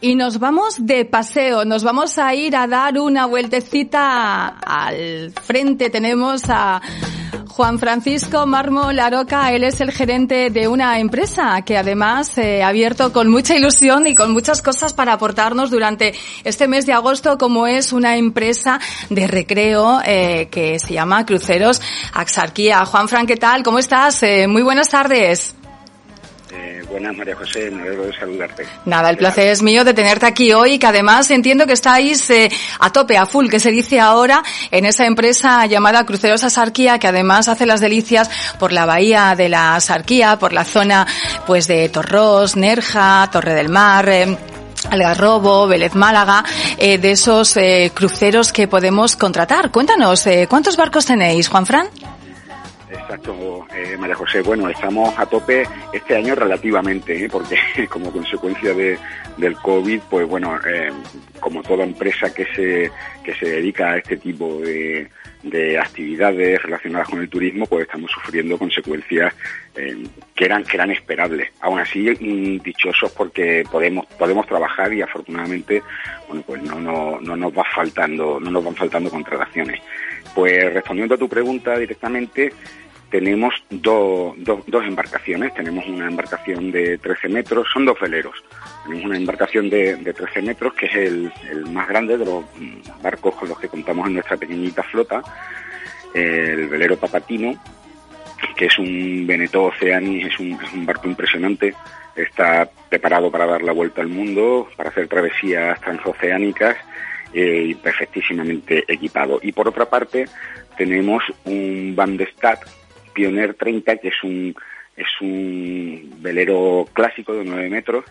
Y nos vamos de paseo, nos vamos a ir a dar una vueltecita al frente. Tenemos a Juan Francisco Marmo Laroca, él es el gerente de una empresa que además eh, ha abierto con mucha ilusión y con muchas cosas para aportarnos durante este mes de agosto, como es una empresa de recreo eh, que se llama Cruceros Axarquía. Juan Fran, ¿qué tal? ¿Cómo estás? Eh, muy buenas tardes. Eh, buenas, María José, me alegro de saludarte. Nada, el placer es mío de tenerte aquí hoy, que además entiendo que estáis eh, a tope, a full, que se dice ahora, en esa empresa llamada Cruceros Asarquía, que además hace las delicias por la bahía de la Asarquía, por la zona pues de Torros, Nerja, Torre del Mar, eh, Algarrobo, Vélez Málaga, eh, de esos eh, cruceros que podemos contratar. Cuéntanos, eh, ¿cuántos barcos tenéis, Juan Fran? Exacto, eh, María José. Bueno, estamos a tope este año relativamente, ¿eh? porque como consecuencia de, del COVID, pues bueno, eh, como toda empresa que se, que se dedica a este tipo de, de actividades relacionadas con el turismo, pues estamos sufriendo consecuencias eh, que eran que eran esperables. Aún así, mm, dichosos porque podemos podemos trabajar y afortunadamente, bueno, pues no, no, no nos va faltando no nos van faltando contrataciones. Pues respondiendo a tu pregunta directamente, tenemos do- do- dos embarcaciones. Tenemos una embarcación de 13 metros, son dos veleros. Tenemos una embarcación de, de 13 metros, que es el, más grande de los mm, barcos con los que contamos en nuestra pequeñita flota, el velero Papatino, que es un Veneto Oceanis, es un, es un barco impresionante. Está preparado para dar la vuelta al mundo, para hacer travesías transoceánicas eh, y perfectísimamente equipado. Y por otra parte, tenemos un Van de Stad Pioneer 30, que es un, es un velero clásico de 9 metros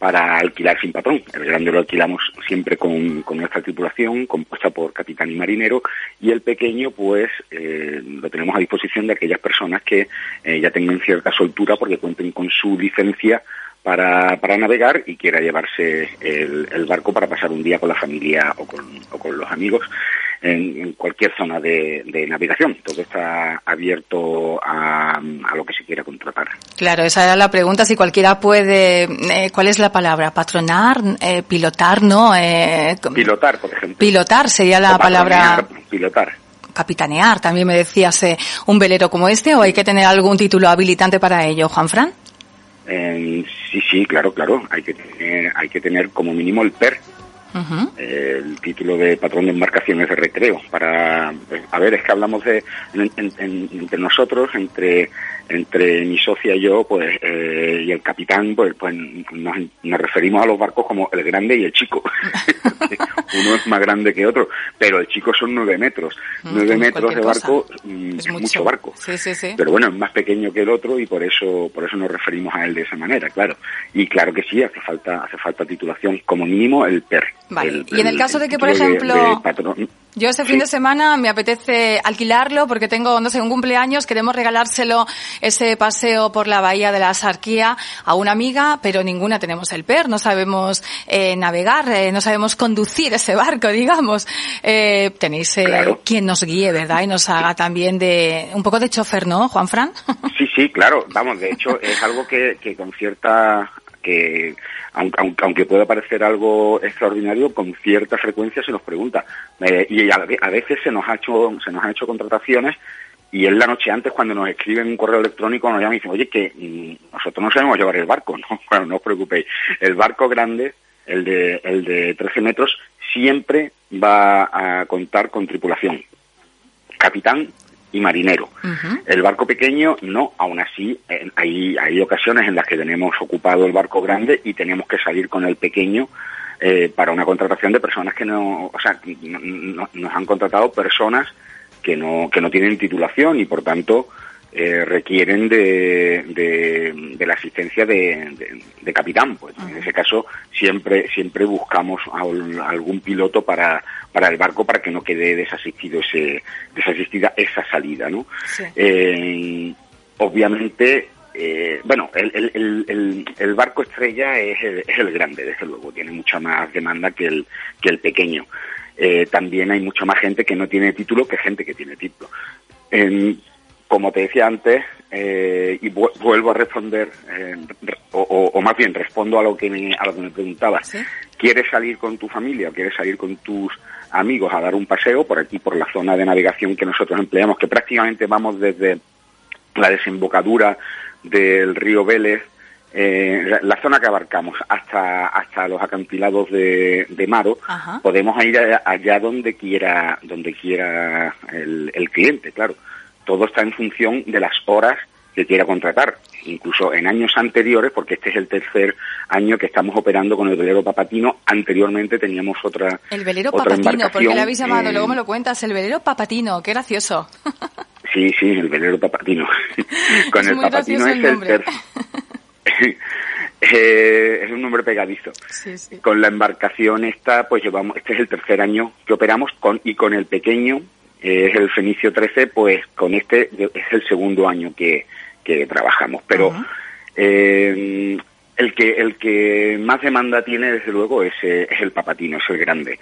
para alquilar sin patrón. El grande lo alquilamos siempre con, con nuestra tripulación, compuesta por capitán y marinero, y el pequeño, pues, eh, lo tenemos a disposición de aquellas personas que eh, ya tengan cierta soltura porque cuenten con su licencia para, para navegar y quiera llevarse el, el barco para pasar un día con la familia o con, o con los amigos en, en cualquier zona de, de navegación. Todo está abierto a, a lo que se quiera contratar. Claro, esa era la pregunta, si cualquiera puede, eh, ¿cuál es la palabra? Patronar, eh, pilotar, ¿no? Eh, Pilotar, por ejemplo. Pilotar sería la O palabra Pilotar. capitanear, también me decías, eh, un velero como este, o hay que tener algún título habilitante para ello, Juan Fran? Eh, sí, sí, claro, claro. Hay que tener, hay que tener como mínimo el PER, Eh, el título de patrón de embarcaciones de recreo. Para, pues, a ver, es que hablamos de en- en- en- entre nosotros, entre entre mi socia y yo, pues eh, y el capitán, pues, pues nos, nos referimos a los barcos como el grande y el chico. Uno es más grande que otro, pero el chico son nueve metros. Mm, Nueve metros de barco mm, Es mucho. mucho barco. Sí, sí, sí. Pero bueno, es más pequeño que el otro y por eso, por eso nos referimos a él de esa manera, claro. Y claro que sí, hace falta, hace falta titulación, como mínimo el PER. Vale. Y en el caso de que, por ejemplo, de patrón- Yo ese fin de semana me apetece alquilarlo porque tengo, no sé, un cumpleaños, queremos regalárselo ese paseo por la bahía de la Sarquía a una amiga, pero ninguna tenemos el PER, no sabemos eh, navegar, eh, no sabemos conducir ese barco, digamos. Eh, tenéis eh, Claro. quien nos guíe, ¿verdad? Y nos haga también de un poco de chofer, ¿no, Juan Fran? Sí, sí, claro. Vamos, de hecho, es algo que, que con cierta que aunque, aunque, pueda parecer algo extraordinario, con cierta frecuencia se nos pregunta. Eh, y a, a veces se nos ha hecho, se nos han hecho contrataciones y es la noche antes cuando nos escriben un correo electrónico nos llaman y dicen, oye, que mm, nosotros no sabemos llevar el barco, no, bueno, no os preocupéis. El barco grande, el de, el de 13 metros, siempre va a contar con tripulación. Capitán y marinero. El barco pequeño no, aún así eh, hay, hay ocasiones en las que tenemos ocupado el barco grande y tenemos que salir con el pequeño eh, para una contratación de personas que no, o sea, no- no- nos han contratado personas que no, que no tienen titulación y por tanto eh, requieren de, de, de la asistencia de, de- capitán. Pues en ese caso siempre, siempre buscamos a un- a algún piloto para, para el barco para que no quede desasistido ese, desasistida esa salida, ¿no? Sí. Eh, obviamente, eh, bueno, el, el, el, el- el barco estrella es el, es el grande, desde luego, tiene mucha más demanda que el, que el pequeño. Eh, también hay mucha más gente que no tiene título que gente que tiene título. Como te decía antes, eh, y vuelvo a responder, eh, o, más bien respondo a lo que me, a lo que me preguntabas. ¿Quieres salir con tu familia o quieres salir con tus amigos a dar un paseo por aquí, por la zona de navegación que nosotros empleamos, que prácticamente vamos desde la desembocadura del río Vélez, eh, la zona que abarcamos hasta hasta los acantilados de, de Maro, podemos ir allá donde quiera donde quiera el, el cliente, claro todo está en función de las horas que quiera contratar. Incluso en años anteriores, porque este es el tercer año que estamos operando con el velero Papatino, anteriormente teníamos otra. El velero Papatino, porque le habéis llamado, luego me lo cuentas, el velero Papatino, qué gracioso. Sí, sí, el velero Papatino. con el Papatino es el tercer. Eh, es un nombre pegadizo. Con la embarcación esta, pues llevamos, este es el tercer año que operamos con y con el pequeño es el Fenicio 13, pues con este es el segundo año que, que trabajamos. Pero eh, el que el que más demanda tiene, desde luego, es, eh, es el papatino, es el grande.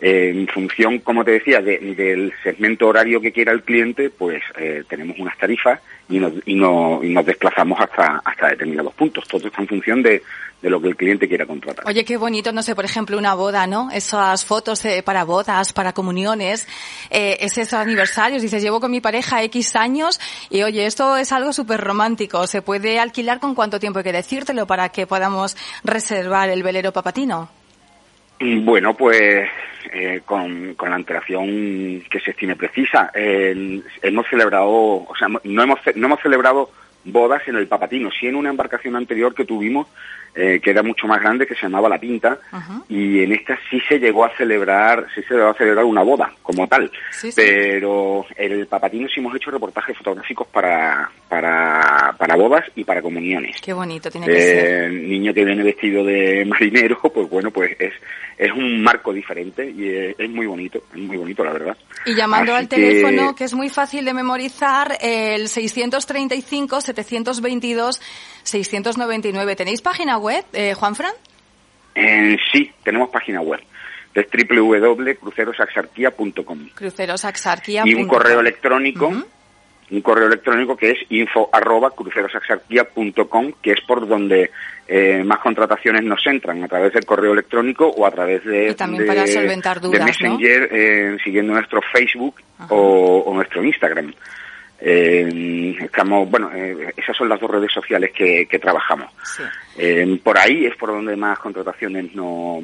Eh, en función, como te decía, del segmento horario que quiera el cliente, pues tenemos unas tarifas y nos, y, no, y nos desplazamos hasta, hasta determinados puntos. Todo está en función de, de lo que el cliente quiera contratar. Oye, qué bonito, no sé, por ejemplo, una boda, ¿no? Esas fotos eh, para bodas, para comuniones, eh, es esos aniversarios. Dices, llevo con mi pareja X años y oye, esto es algo súper romántico. ¿Se puede alquilar con cuánto tiempo hay que decírtelo para que podamos reservar el velero papatino? Mm, bueno, pues eh, con, con, la antelación que se estime precisa. hemos celebrado, o sea, no hemos, no hemos celebrado bodas en el Papatino, sí en una embarcación anterior que tuvimos eh, que era mucho más grande, que se llamaba La Pinta, y en esta sí se llegó a celebrar, sí se llegó a celebrar una boda como tal, pero en el Papatino sí hemos hecho reportajes fotográficos para, para, para bodas y para comuniones. Qué bonito tiene que eh, ser. El niño que viene vestido de marinero, pues bueno, pues es, es un marco diferente y es, muy bonito, es muy bonito la verdad. Y llamando al teléfono, que es muy fácil de memorizar, el 635 722 699. ¿Tenéis página web, eh, Juanfran? Eh, sí, tenemos página web. Es www.crucerosaxarquía.com. Crucerosaxarquía.com. Y un correo electrónico, un correo electrónico que es info arroba crucerosaxarquía.com, que es por donde eh, más contrataciones nos entran, a través del correo electrónico o a través de, también para solventar dudas, de Messenger, eh, siguiendo nuestro Facebook o, o, nuestro Instagram. Eh, estamos, bueno, eh, esas son las dos redes sociales que, trabajamos. Eh, por ahí es por donde más contrataciones no,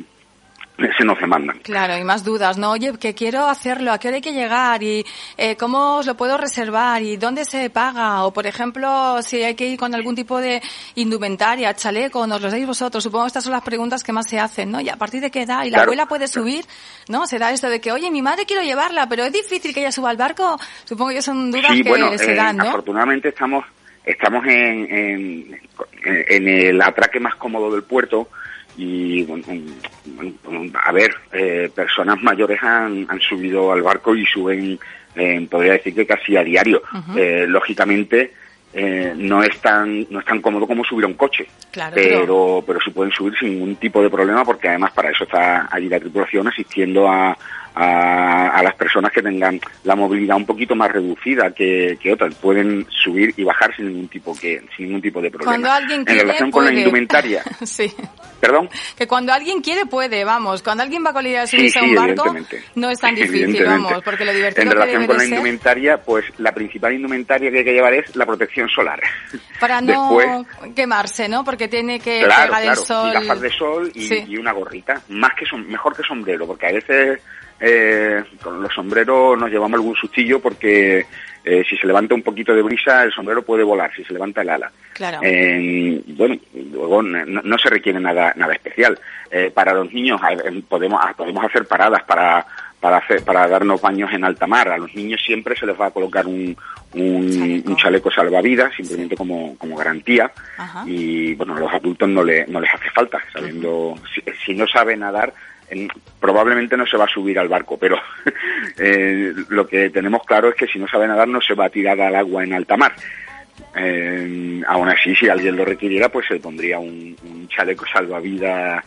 se nos demandan. Claro, y más dudas, ¿no? Oye, que quiero hacerlo, ¿a qué hora hay que llegar? ¿Y eh, cómo os lo puedo reservar? ¿Y dónde se paga? O, por ejemplo, si hay que ir con algún tipo de indumentaria, chaleco, nos lo dais vosotros. Supongo que estas son las preguntas que más se hacen, ¿no? ¿Y a partir de qué edad? ¿Y la abuela puede subir? ¿No? Será esto de que, oye, mi madre quiero llevarla, pero es difícil que ella suba al barco. Supongo que son dudas que se dan, ¿no? Afortunadamente estamos, estamos en, en, en el atraque más cómodo del puerto, y bueno, a ver, eh, personas mayores han, han subido al barco y suben, eh, podría decir que casi a diario. eh, lógicamente, eh, no es tan no es tan cómodo como subir a un coche. Pero pero sí pueden subir sin ningún tipo de problema porque además para eso está allí la tripulación asistiendo a, a, las personas que tengan la movilidad un poquito más reducida que, que otras. Pueden subir y bajar sin ningún tipo que sin ningún tipo de problema. Cuando alguien quiere, en relación con la indumentaria. sí. ¿Perdón? Que cuando alguien quiere puede, vamos. Cuando alguien va con la idea de subirse a un barco, no es tan difícil, vamos, porque lo divertido En relación con la indumentaria, pues la principal indumentaria que hay que llevar es la protección solar. Para no quemarse, ¿no? Porque tiene que pegar el sol. Y gafas de sol y, y, una gorrita. Más que son, mejor que sombrero, porque a veces eh, con los sombreros nos llevamos algún sustillo porque eh, si se levanta un poquito de brisa el sombrero puede volar, si se levanta el ala. Claro. Eh, bueno, luego no, se requiere nada nada especial. Eh, para los niños podemos podemos hacer paradas para para hacer para darnos baños en alta mar. A los niños siempre se les va a colocar un, un, chaleco. salvavidas simplemente como, como garantía y bueno a los adultos no, le, no les hace falta sabiendo si, si no sabe nadar probablemente no se va a subir al barco, pero eh, lo que tenemos claro es que si no sabe nadar no se va a tirar al agua en alta mar. Eh, aún así, si alguien lo requiriera, pues se pondría un, chaleco salvavidas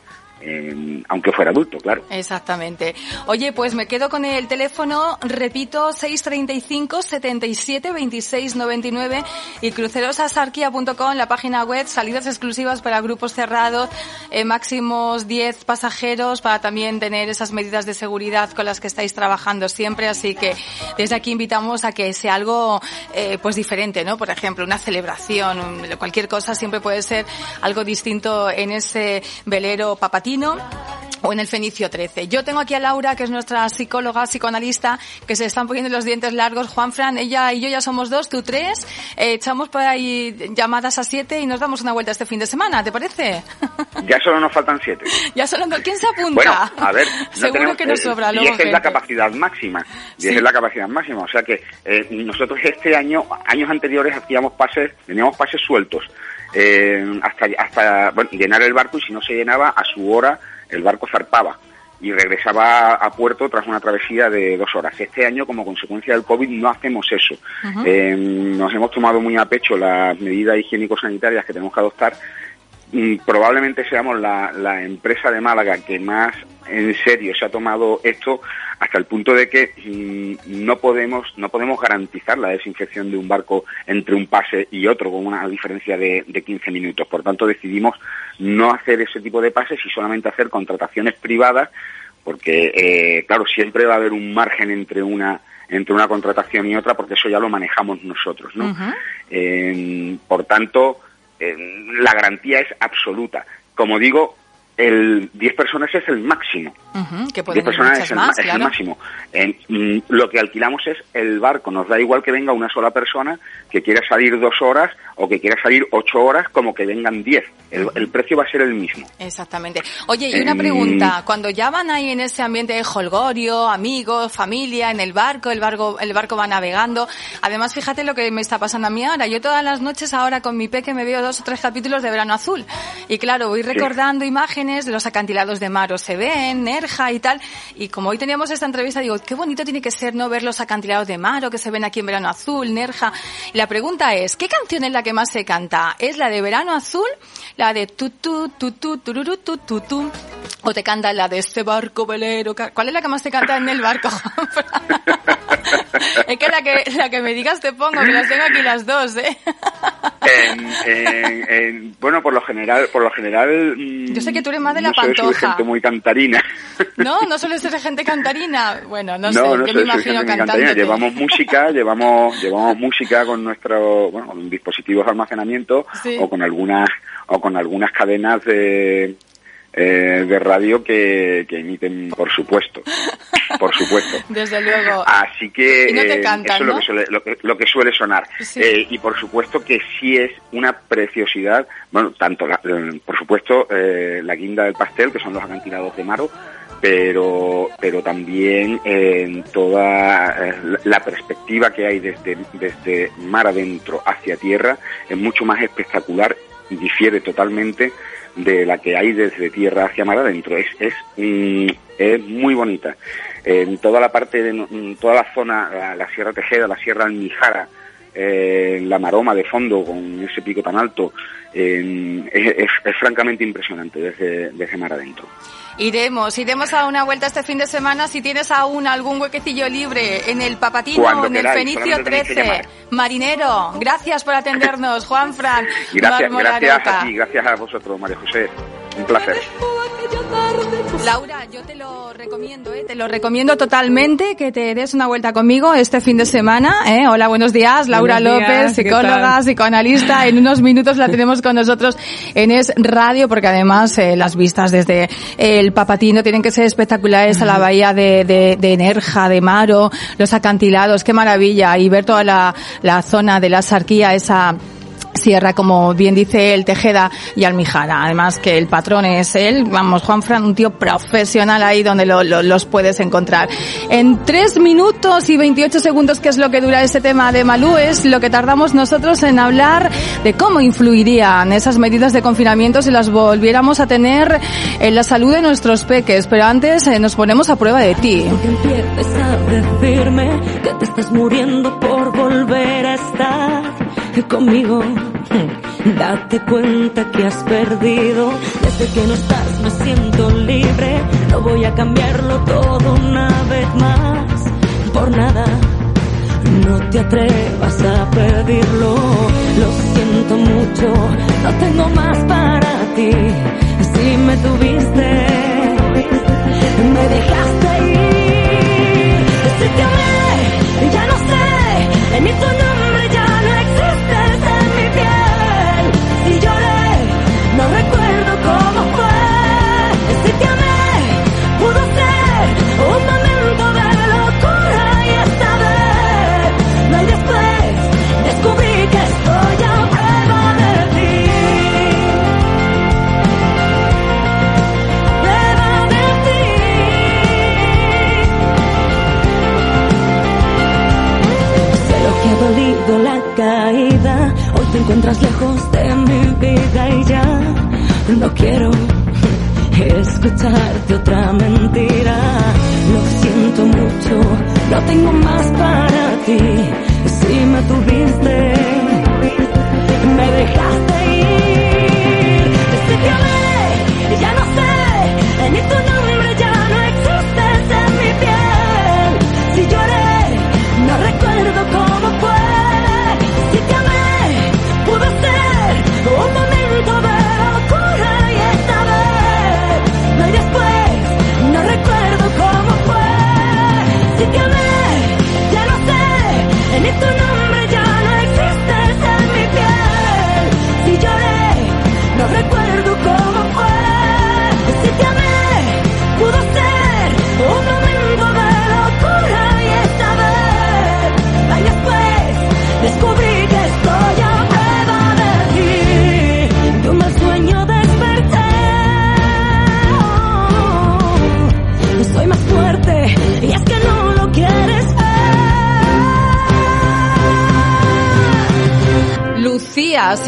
aunque fuera adulto, claro. Exactamente. Oye, pues me quedo con el teléfono, repito, 635 77 26 99 y crucerosasarquia.com, la página web, salidas exclusivas para grupos cerrados, eh, máximos 10 pasajeros para también tener esas medidas de seguridad con las que estáis trabajando siempre, así que desde aquí invitamos a que sea algo eh, pues diferente, ¿no? Por ejemplo, una celebración, cualquier cosa siempre puede ser algo distinto en ese velero o en el Fenicio 13. Yo tengo aquí a Laura, que es nuestra psicóloga, psicoanalista, que se están poniendo los dientes largos. Juan Fran, ella y yo ya somos dos, tú tres. Eh, echamos por ahí llamadas a siete y nos damos una vuelta este fin de semana, ¿te parece? Ya solo nos faltan siete. ya solo ¿Quién se apunta? Bueno, a ver, seguro que nos sobra. Y es la capacidad máxima. Y es la capacidad máxima. O sea que eh, nosotros este año, años anteriores, hacíamos pases, teníamos pases sueltos. Eh, hasta hasta bueno, llenar el barco y si no se llenaba a su hora el barco zarpaba y regresaba a puerto tras una travesía de dos horas. Este año, como consecuencia del COVID, no hacemos eso. Eh, nos hemos tomado muy a pecho las medidas higiénico-sanitarias que tenemos que adoptar. Mm, probablemente seamos la, la empresa de Málaga que más en serio se ha tomado esto hasta el punto de que mm, no podemos no podemos garantizar la desinfección de un barco entre un pase y otro con una diferencia de, de 15 minutos. Por tanto, decidimos no hacer ese tipo de pases y solamente hacer contrataciones privadas porque, eh, claro, siempre va a haber un margen entre una entre una contratación y otra porque eso ya lo manejamos nosotros, ¿no? por tanto, la garantía es absoluta. Como digo, el 10 personas es el máximo. 10 personas es, el, máximo. Mm, lo que alquilamos es el barco. Nos da igual que venga una sola persona que quiera salir dos horas o que quiera salir ocho horas como que vengan diez. El, precio va a ser el mismo. Exactamente. Oye, y una pregunta. Cuando ya van ahí en ese ambiente de holgorio, amigos, familia, en el barco, el barco, el barco va navegando. Además, fíjate lo que me está pasando a mí ahora. Yo todas las noches ahora con mi peque me veo dos o tres capítulos de Verano Azul. Y claro, voy recordando imágenes de los acantilados de mar o se ven, Nerja y tal. Y como hoy teníamos esta entrevista, digo, qué bonito tiene que ser no ver los acantilados de mar o que se ven aquí en Verano Azul, Nerja. Y la pregunta es, ¿qué canción es la que más se canta? ¿Es la de Verano Azul? ¿La de tu tu tu tu tururu tu tu tu? ¿O te canta la de este barco velero? ¿Cuál es la que más se canta en el barco? es que la que la que me digas te pongo, que las tengo aquí las dos, ¿eh? bueno, por lo general, por lo general. Yo sé que tú eres más de la no pantoja. Soy gente muy cantarina. No, no suele ser gente cantarina. Bueno, no, sé, yo me imagino cantando. Llevamos música, llevamos, llevamos música con nuestro, bueno, con dispositivos de almacenamiento o con algunas, o con algunas cadenas de, eh, de radio que, que, emiten, por supuesto. Por supuesto. Desde luego. Así que eso es lo que, suele, lo, que, suele sonar. Eh, y por supuesto que sí es una preciosidad, bueno, tanto, eh, por supuesto, la guinda del pastel, que son los acantilados de Maro, pero pero también en toda la perspectiva que hay desde desde mar adentro hacia tierra es mucho más espectacular y difiere totalmente de la que hay desde tierra hacia mar adentro. Es, es, mm, es muy bonita. En toda la parte de toda la zona, la, Sierra Tejeda, la Sierra Almijara, eh, la maroma de fondo con ese pico tan alto, es, es, francamente impresionante desde, desde mar adentro. Iremos, iremos a una vuelta este fin de semana. Si tienes aún algún huequecillo libre en el Papatino o en el Fenicio 13. Marinero, gracias por atendernos, Juan Fran. Gracias, gracias a ti, gracias a vosotros, María José. Un placer. Laura, yo te lo recomiendo, ¿eh? te lo recomiendo totalmente que te des una vuelta conmigo este fin de semana. ¿eh? Hola, buenos días, Laura López, psicóloga, psicoanalista. En unos minutos la tenemos con nosotros en Es Radio, porque además eh, las vistas desde el Papatino tienen que ser espectaculares a la bahía de, de, de, Nerja, de Maro, los acantilados, qué maravilla, y ver toda la, la zona de la Sarquía, esa Sierra, como bien dice el Tejeda y Almijara. Además que el patrón es él, vamos, Juan Fran, un tío profesional ahí donde los puedes encontrar. En tres minutos y 28 segundos, que es lo que dura este tema de Malú, es lo que tardamos nosotros en hablar de cómo influirían esas medidas de confinamiento si las volviéramos a tener en la salud de nuestros peques. Pero antes eh, nos ponemos a prueba de ti. Que te estás muriendo por volver a estar conmigo Date cuenta que has perdido. Desde que no estás me siento libre. No voy a cambiarlo todo una vez más. Por nada. No te atrevas a pedirlo. Lo siento mucho. No tengo más para ti. Si me tuviste, me dejaste ir. Si te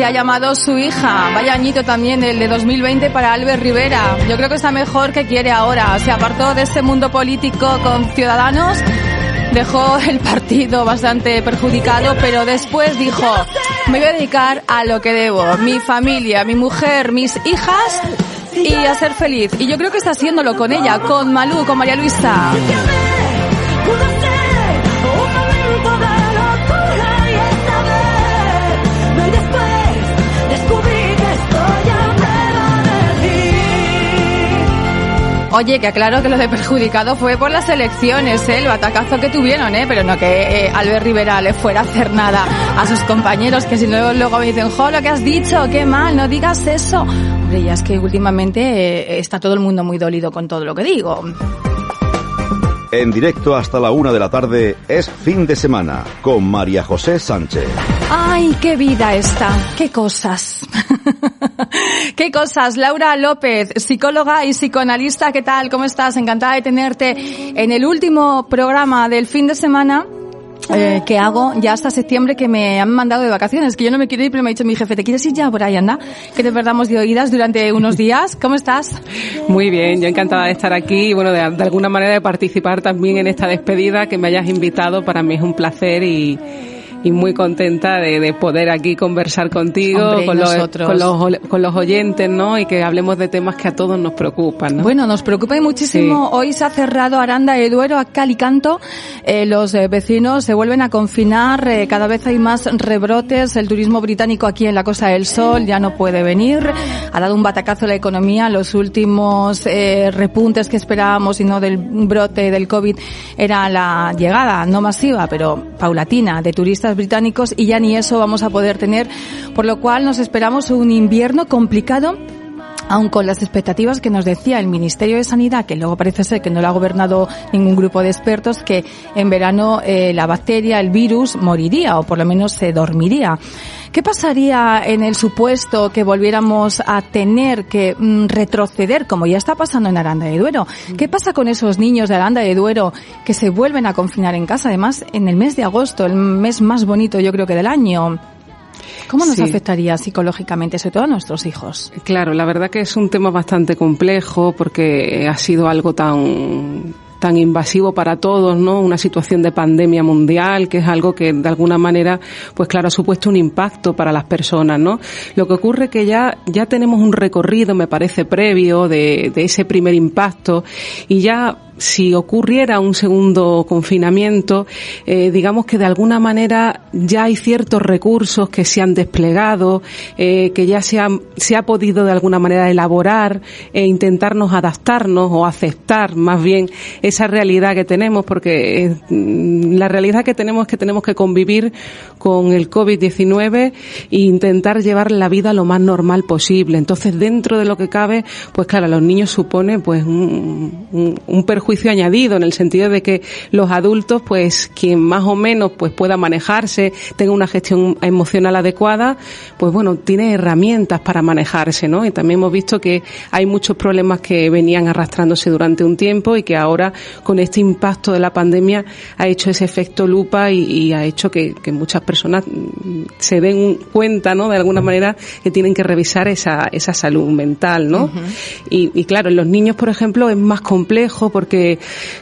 ha llamado su hija. Vaya añito también el de 2020 para Albert Rivera. Yo creo que está mejor que quiere ahora. Se apartó de este mundo político con Ciudadanos. Dejó el partido bastante perjudicado, pero después dijo, me voy a dedicar a lo que debo, mi familia, mi mujer, mis hijas y a ser feliz. Y yo creo que está haciéndolo con ella, con Malú, con María Luisa. Oye, que aclaro que lo de perjudicado fue por las elecciones, ¿eh? el batacazo que tuvieron, ¿eh? pero no que eh, Albert Rivera le fuera a hacer nada a sus compañeros, que si no luego me dicen, jo, lo que has dicho, qué mal, no digas eso. Hombre, ya es que últimamente eh, está todo el mundo muy dolido con todo lo que digo. En directo hasta la una de la tarde es fin de semana con María José Sánchez. Ay, qué vida esta, qué cosas. qué cosas. Laura López, psicóloga y psicoanalista, ¿qué tal? ¿Cómo estás? Encantada de tenerte en el último programa del fin de semana. Eh, que hago ya hasta septiembre que me han mandado de vacaciones, que yo no me quiero ir, pero me ha dicho mi jefe, ¿te quieres ir ya por ahí, anda? Que te perdamos de oídas durante unos días. ¿Cómo estás? Muy bien, yo encantada de estar aquí y bueno, de, de alguna manera de participar también en esta despedida que me hayas invitado, para mí es un placer y, y muy contenta de, de, poder aquí conversar contigo, Hombre, con, los, con, los, con los oyentes, ¿no? Y que hablemos de temas que a todos nos preocupan, ¿no? Bueno, nos preocupa muchísimo. Sí. Hoy se ha cerrado Aranda de Duero a cal y canto. Eh, los eh, vecinos se vuelven a confinar. eh, cada vez hay más rebrotes. El turismo británico aquí en la Costa del Sol ya no puede venir. Ha dado un batacazo a la economía. Los últimos eh, repuntes que esperábamos y no del brote del COVID era la llegada, no masiva, pero paulatina, de turistas británicos y ya ni eso vamos a poder tener. Por lo cual nos esperamos un invierno complicado aun con las expectativas que nos decía el Ministerio de Sanidad, que luego parece ser que no lo ha gobernado ningún grupo de expertos, que en verano eh, la bacteria, el virus, moriría o por lo menos se dormiría. ¿Qué pasaría en el supuesto que volviéramos a tener que mm, retroceder, como ya está pasando en Aranda de Duero? ¿Qué pasa con esos niños de Aranda de Duero que se vuelven a confinar en casa? Además, en el mes de agosto, el mes más bonito yo creo que del año. ¿Cómo nos Sí. afectaría psicológicamente, sobre todo a nuestros hijos? Claro, la verdad que es un tema bastante complejo porque ha sido algo tan tan invasivo para todos, ¿no? Una situación de pandemia mundial, que es algo que de alguna manera, pues claro, ha supuesto un impacto para las personas, ¿no? Lo que ocurre que ya, ya tenemos un recorrido, me parece, previo de, de ese primer impacto y ya si ocurriera un segundo confinamiento, eh, digamos que de alguna manera ya hay ciertos recursos que se han desplegado, eh, que ya se, se ha podido de alguna manera elaborar e intentarnos adaptarnos o aceptar más bien esa realidad que tenemos, porque eh, la realidad que tenemos es que tenemos que convivir con el COVID-19 e intentar llevar la vida lo más normal posible. Entonces, dentro de lo que cabe, pues claro, a los niños supone pues un perjuicio juicio añadido en el sentido de que los adultos, pues quien más o menos pues pueda manejarse, tenga una gestión emocional adecuada, pues bueno, tiene herramientas para manejarse, ¿no? Y también hemos visto que hay muchos problemas que venían arrastrándose durante un tiempo y que ahora con este impacto de la pandemia ha hecho ese efecto lupa y, y ha hecho que, que, muchas personas se den cuenta, ¿no? De alguna manera que tienen que revisar esa, esa salud mental, ¿no? Uh -huh. y, y claro, en los niños, por ejemplo, es más complejo porque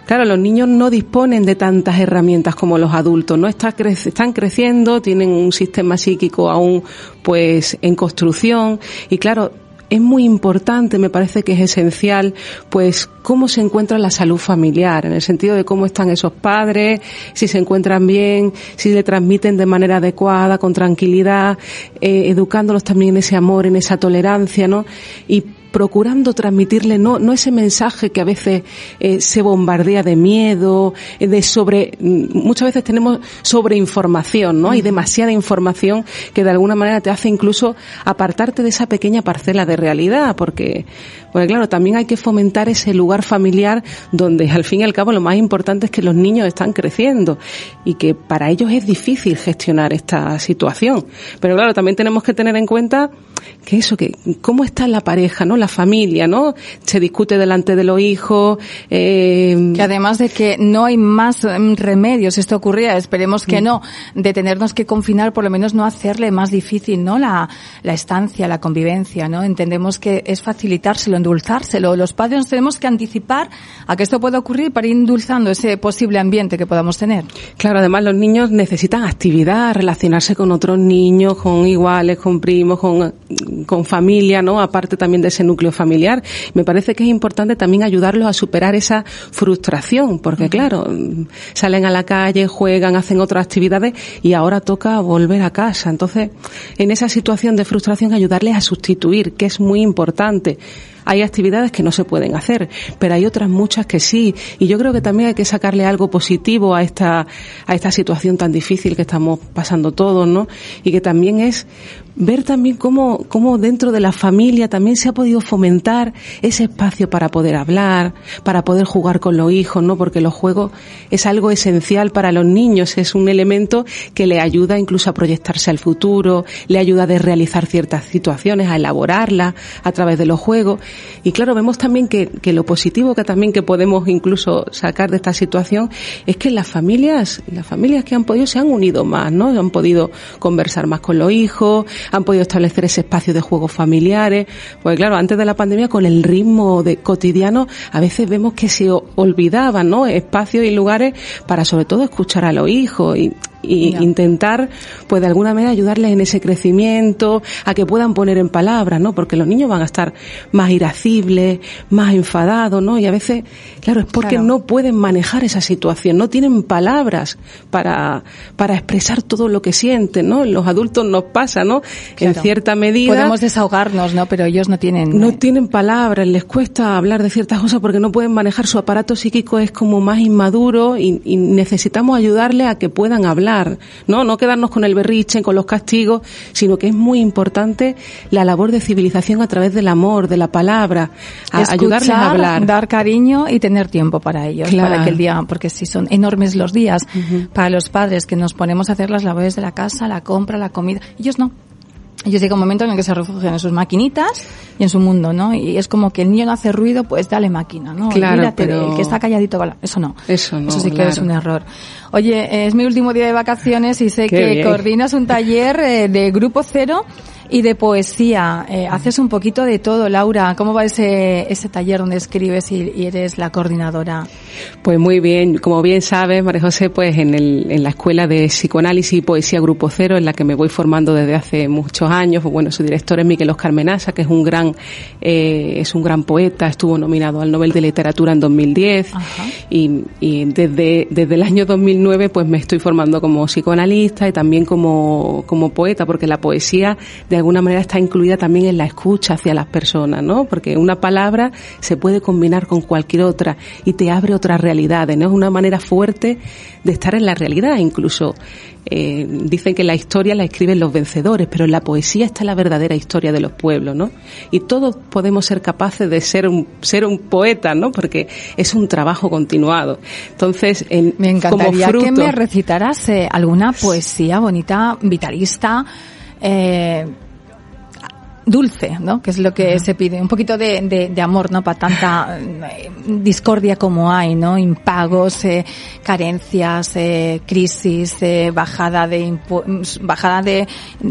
claro, los niños no disponen de tantas herramientas como los adultos, ¿no? Están creciendo, tienen un sistema psíquico aún, pues, en construcción, y claro, es muy importante, me parece que es esencial, pues cómo se encuentra la salud familiar, en el sentido de cómo están esos padres, si se encuentran bien, si le transmiten de manera adecuada, con tranquilidad, eh, educándolos también en ese amor, en esa tolerancia, ¿no? Y procurando transmitirle no, no ese mensaje que a veces eh, se bombardea de miedo, de sobre, muchas veces tenemos sobreinformación, ¿no? Hay demasiada información que de alguna manera te hace incluso apartarte de esa pequeña parcela de realidad, porque, porque claro, también hay que fomentar ese lugar familiar donde al fin y al cabo lo más importante es que los niños están creciendo y que para ellos es difícil gestionar esta situación. Pero claro, también tenemos que tener en cuenta que eso, que cómo está la pareja, ¿no? La familia, ¿no? Se discute delante de los hijos. Eh... Que además de que no hay más remedios, esto ocurría, esperemos que no, de tenernos que confinar, por lo menos no hacerle más difícil, ¿no? La, la estancia, la convivencia, ¿no? Entendemos que es facilitárselo, endulzárselo. Los padres nos tenemos que anticipar a que esto pueda ocurrir para ir endulzando ese posible ambiente que podamos tener. Claro, además los niños necesitan actividad, relacionarse con otros niños, con iguales, con primos, con con familia, ¿no? Aparte también de ese núcleo familiar. Me parece que es importante también ayudarlos a superar esa frustración, porque claro, salen a la calle, juegan, hacen otras actividades y ahora toca volver a casa. Entonces, en esa situación de frustración ayudarles a sustituir, que es muy importante. Hay actividades que no se pueden hacer, pero hay otras muchas que sí. Y yo creo que también hay que sacarle algo positivo a esta, a esta situación tan difícil que estamos pasando todos, ¿no? Y que también es ver también cómo, cómo dentro de la familia también se ha podido fomentar ese espacio para poder hablar, para poder jugar con los hijos, ¿no? Porque los juegos es algo esencial para los niños, es un elemento que le ayuda incluso a proyectarse al futuro, le ayuda a realizar ciertas situaciones, a elaborarlas a través de los juegos. Y claro, vemos también que, que lo positivo que también que podemos incluso sacar de esta situación es que las familias, las familias que han podido se han unido más, ¿no? Han podido conversar más con los hijos, han podido establecer ese espacio de juegos familiares. Pues claro, antes de la pandemia, con el ritmo de cotidiano, a veces vemos que se olvidaban, ¿no? Espacios y lugares para sobre todo escuchar a los hijos y, intentar, pues de alguna manera ayudarles en ese crecimiento, a que puedan poner en palabras, ¿no? Porque los niños van a estar más irascibles, más enfadados, ¿no? Y a veces, claro, es porque claro. no pueden manejar esa situación, no tienen palabras para, para expresar todo lo que sienten, ¿no? Los adultos nos pasa, ¿no? Claro. En cierta medida. Podemos desahogarnos, ¿no? Pero ellos no tienen. No tienen palabras, les cuesta hablar de ciertas cosas porque no pueden manejar su aparato psíquico, es como más inmaduro y, y necesitamos ayudarles a que puedan hablar, ¿no? No quedarnos con el berriche, con los castigos, sino que es muy importante la labor de civilización a través del amor, de la palabra, a Escuchar, ayudarles a hablar. dar cariño y tener tiempo para ellos, Claro. para que el día, porque si son enormes los días para los padres que nos ponemos a hacer las labores de la casa, la compra, la comida, ellos no. Ellos llega un momento en el que se refugian en sus maquinitas y en su mundo, ¿no? Y es como que el niño no hace ruido, pues dale máquina, ¿no? Claro, de pero- él, que está calladito, vale. eso no. Eso no, Eso sí que claro. es un error. Oye, es mi último día de vacaciones y sé Qué que bien. coordinas un taller eh, de Grupo Cero Y de poesía, eh, haces un poquito de todo, Laura. ¿Cómo va ese, ese taller donde escribes y, y eres la coordinadora? Pues muy bien, como bien sabes, María José, pues en, el, en la Escuela de Psicoanálisis y Poesía Grupo Cero, en la que me voy formando desde hace muchos años, pues bueno, su director es Miguel Oscar Menasa, que es un gran, eh, es un gran poeta, estuvo nominado al Nobel de Literatura en 2010 y, y desde, desde el año 2009 pues me estoy formando como psicoanalista y también como, como poeta, porque la poesía de alguna manera está incluida también en la escucha hacia las personas, ¿no? Porque una palabra se puede combinar con cualquier otra y te abre otras realidades, ¿no? Es una manera fuerte de estar en la realidad, incluso eh, dicen que la historia la escriben los vencedores, pero en la poesía está la verdadera historia de los pueblos, ¿no? Y todos podemos ser capaces de ser un, ser un poeta, ¿no? Porque es un trabajo continuado. Entonces, en, Me encantaría como que me recitaras eh, alguna poesía bonita, vitalista, eh, dulce, ¿no? Que es lo que se pide. Un poquito de, de, de amor, ¿no? Para tanta eh, discordia como hay, ¿no? Impagos, eh, carencias, eh, crisis, eh, bajada de impu- bajada de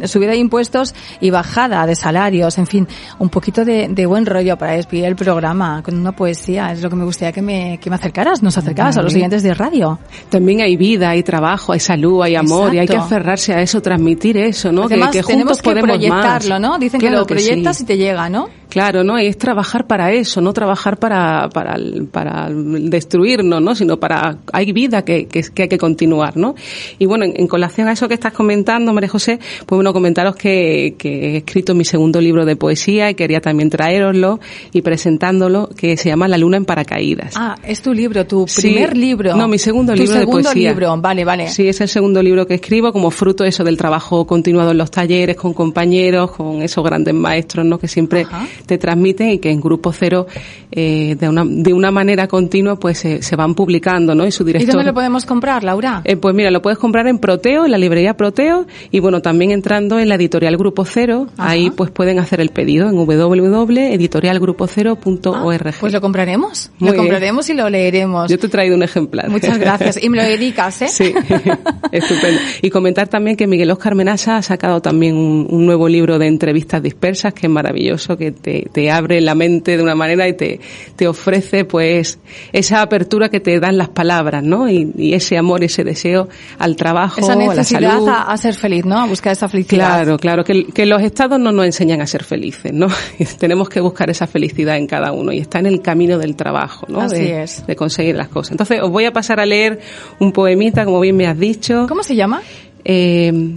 subida de impuestos y bajada de salarios, en fin, un poquito de, de buen rollo para despedir el programa con una poesía. Es lo que me gustaría que me, que me acercaras, nos acercaras a los siguientes de radio. también hay vida, hay trabajo, hay salud, hay amor y hay que aferrarse a eso, transmitir eso, ¿no? Además, que, que tenemos juntos que podemos proyectarlo, más. ¿no? Dicen que lo proyectas sí. y te llega, ¿no? Claro, ¿no? Y es trabajar para eso, no trabajar para, para, para destruirnos, ¿no? Sino para, hay vida que, que, que hay que continuar, ¿no? Y bueno, en, en colación a eso que estás comentando, María José, pues bueno, comentaros que, que he escrito mi segundo libro de poesía y quería también traeroslo y presentándolo, que se llama La luna en paracaídas. Ah, es tu libro, tu Sí. primer libro. No, mi segundo Tu libro de segundo poesía. libro, vale, vale. Sí, es el segundo libro que escribo como fruto eso del trabajo continuado en los talleres, con compañeros, con esos grandes maestros, ¿no? Que siempre Ajá. Te transmiten y que en Grupo Cero, eh, de una, de una manera continua, pues se, se van publicando, ¿no? Y su ¿Y director. dónde lo podemos comprar, Laura? Eh, pues mira, lo puedes comprar en Proteo, en la librería Proteo, y bueno, también entrando en la editorial Grupo Cero, Ajá. ahí pues pueden hacer el pedido en www.editorialgrupocero.org. Pues lo compraremos. Muy lo bien. compraremos y lo leeremos. Yo te he traído un ejemplar. Muchas gracias. Y me lo dedicas, ¿eh? Sí, estupendo. Y comentar también que Miguel Oscar Menasa ha sacado también un, un nuevo libro de entrevistas dispersas que es maravilloso, que te, te abre la mente de una manera y te, te ofrece pues esa apertura que te dan las palabras, ¿no? Y, y ese amor, ese deseo al trabajo, Esa a la necesidad salud. a, a ser feliz, ¿no? A buscar esa felicidad. Claro, claro, que, que los estados no nos enseñan a ser felices, ¿no? Tenemos que buscar esa felicidad en cada uno y está en el camino del trabajo, ¿no? Así de, es. de conseguir las cosas. Entonces, os voy a pasar a leer un poemita, como bien me has dicho. ¿Cómo se llama? Eh,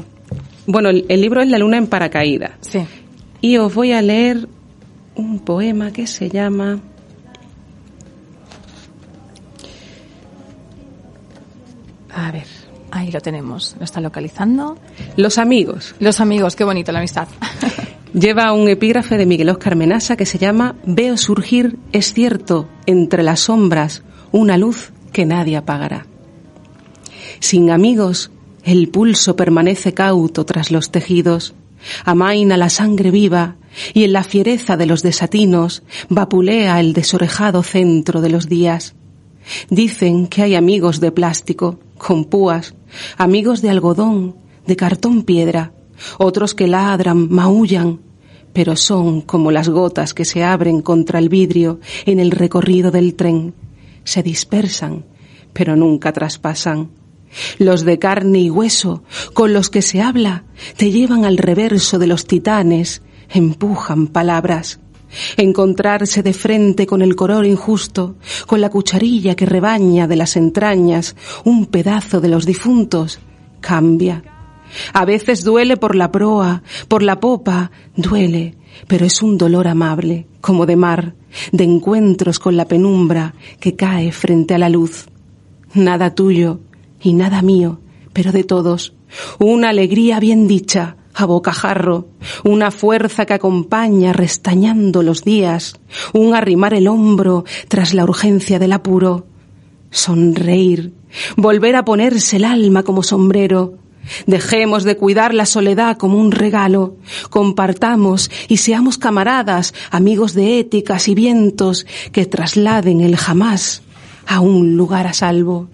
bueno, el, el libro es La luna en paracaídas. Sí. Y os voy a leer un poema que se llama... A ver. Ahí lo tenemos. Lo está localizando. Los amigos. Los amigos, qué bonito la amistad. Lleva un epígrafe de Miguel Oscar Menasa que se llama Veo surgir, es cierto, entre las sombras, una luz que nadie apagará. Sin amigos, el pulso permanece cauto tras los tejidos, amaina la sangre viva y en la fiereza de los desatinos vapulea el desorejado centro de los días. Dicen que hay amigos de plástico, con púas, amigos de algodón, de cartón piedra, otros que ladran, maullan, pero son como las gotas que se abren contra el vidrio en el recorrido del tren. Se dispersan, pero nunca traspasan. Los de carne y hueso, con los que se habla, te llevan al reverso de los titanes, empujan palabras. Encontrarse de frente con el color injusto, con la cucharilla que rebaña de las entrañas un pedazo de los difuntos, cambia. A veces duele por la proa, por la popa, duele, pero es un dolor amable, como de mar, de encuentros con la penumbra que cae frente a la luz. Nada tuyo y nada mío, pero de todos. Una alegría bien dicha, a bocajarro, una fuerza que acompaña restañando los días, un arrimar el hombro tras la urgencia del apuro, sonreír, volver a ponerse el alma como sombrero, Dejemos de cuidar la soledad como un regalo, compartamos y seamos camaradas, amigos de éticas y vientos que trasladen el jamás a un lugar a salvo.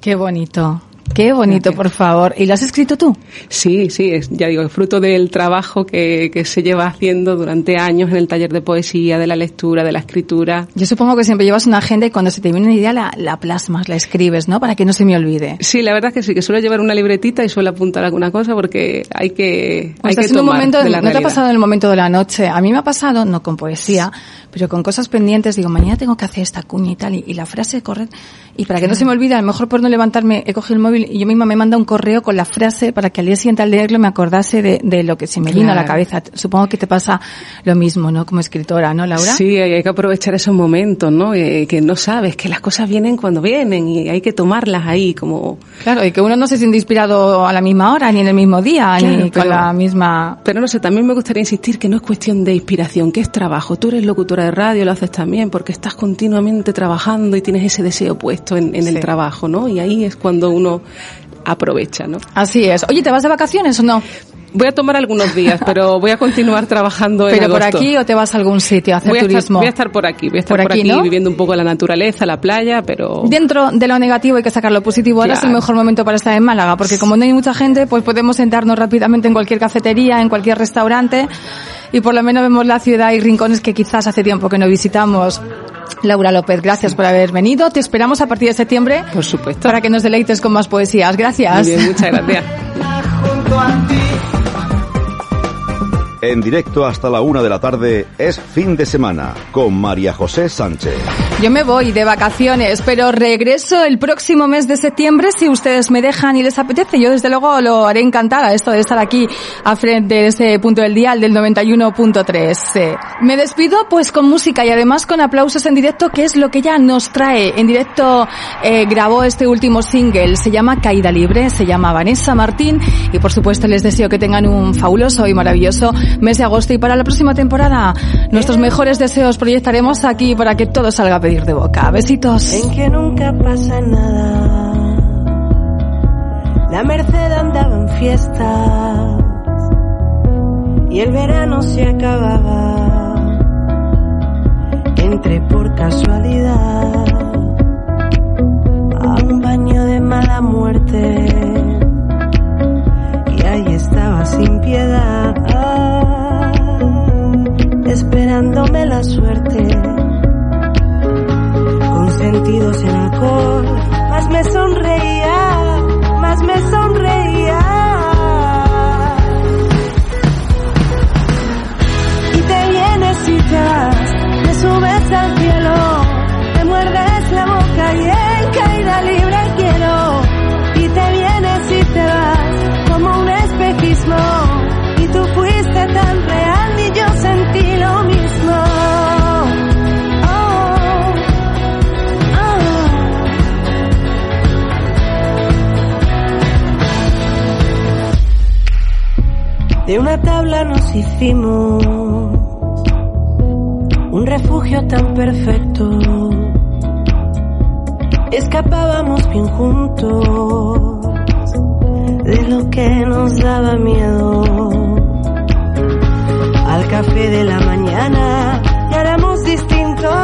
Qué bonito. Qué bonito, por favor. ¿Y lo has escrito tú? Sí, sí, es, ya digo, es fruto del trabajo que, que se lleva haciendo durante años en el taller de poesía, de la lectura, de la escritura. Yo supongo que siempre llevas una agenda y cuando se te viene una idea la, la plasmas, la escribes, ¿no? Para que no se me olvide. Sí, la verdad es que sí, que suelo llevar una libretita y suelo apuntar alguna cosa porque hay que, hay Estás que en un tomar momento, de la ¿No te ha realidad. pasado en el momento de la noche? A mí me ha pasado, no con poesía, pero con cosas pendientes. Digo, mañana tengo que hacer esta cuña y tal. Y, y la frase corre. Y para que no se me olvide, a lo mejor por no levantarme, he cogido el móvil y yo misma me manda un correo con la frase para que al día siguiente al leerlo me acordase de, de lo que se me vino a la cabeza. Supongo que te pasa lo mismo, ¿no? Como escritora, ¿no, Laura? Sí, hay que aprovechar esos momentos, ¿no? Eh, que no sabes, que las cosas vienen cuando vienen y hay que tomarlas ahí como... Claro, y que uno no se siente inspirado a la misma hora, ni en el mismo día, Claro, ni con la misma... Pero no sé, también me gustaría insistir que no es cuestión de inspiración, que es trabajo. Tú eres locutora de radio, lo haces también porque estás continuamente trabajando y tienes ese deseo puesto en, en Sí. el trabajo, ¿no? Y ahí es cuando uno aprovecha, ¿no? Así es. Oye, ¿te vas de vacaciones o no? Voy a tomar algunos días, pero voy a continuar trabajando en ¿Pero por aquí o te vas a algún sitio a hacer voy a, turismo? estar, voy a estar por aquí, voy a estar Por por, aquí, aquí, ¿no? viviendo un poco la naturaleza, la playa, pero... Dentro de lo negativo hay que sacar lo positivo. Ahora es el mejor momento para estar en Málaga, porque como no hay mucha gente, pues podemos sentarnos rápidamente en cualquier cafetería, en cualquier restaurante, y por lo menos vemos la ciudad y rincones que quizás hace tiempo que no visitamos. Laura López, gracias por haber venido. Te esperamos a partir de septiembre Por supuesto. para que nos deleites con más poesías. Muy Gracias. bien, muchas gracias. En directo hasta la una de la tarde es fin de semana con María José Sánchez. Yo me voy de vacaciones, pero regreso el próximo mes de septiembre si ustedes me dejan y les apetece. Yo desde luego lo haré encantada, esto de estar aquí a frente de ese punto del dial del 91.3. Eh, Me despido pues con música y además con aplausos en directo, que es lo que ella nos trae. En directo eh, grabó este último single, se llama Caída Libre, se llama Vanessa Martín y por supuesto les deseo que tengan un fabuloso y maravilloso mes de agosto y para la próxima temporada nuestros mejores deseos proyectaremos aquí para que todo salga a pedir de boca. Besitos. en que nunca pasa nada. La Merced andaba en fiestas y el verano se acababa. Por casualidad a un baño de mala muerte sin piedad, esperándome la suerte con sentidos en alcohol. Más me sonreía, más me sonreía. Y te vienes y te vas, me subes al Nos hicimos un refugio tan perfecto. Escapábamos bien juntos de lo que nos daba miedo. Al café de la mañana éramos distintos,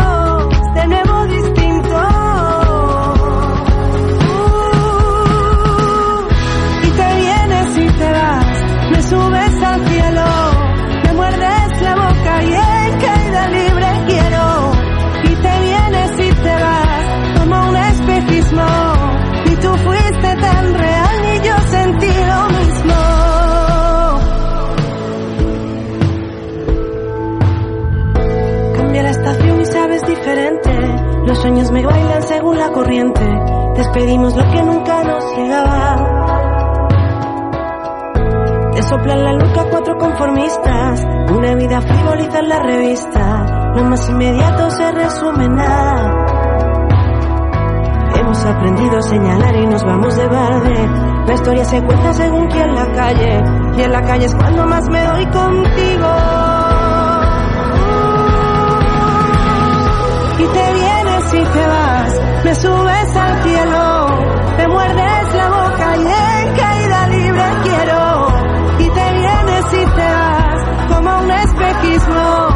según la corriente. Despedimos lo que nunca nos llegaba. Te soplan la nuca cuatro conformistas. Una vida frivoliza en la revista. Lo más inmediato se resume en nada. Hemos aprendido a señalar y nos vamos de balde. La historia se cuenta según quien la calle. Y en la calle es cuando más me doy contigo. Y te vienes y te vas, me subes al cielo, te muerdes la boca y en caída libre quiero. Y te vienes y te vas como un espejismo.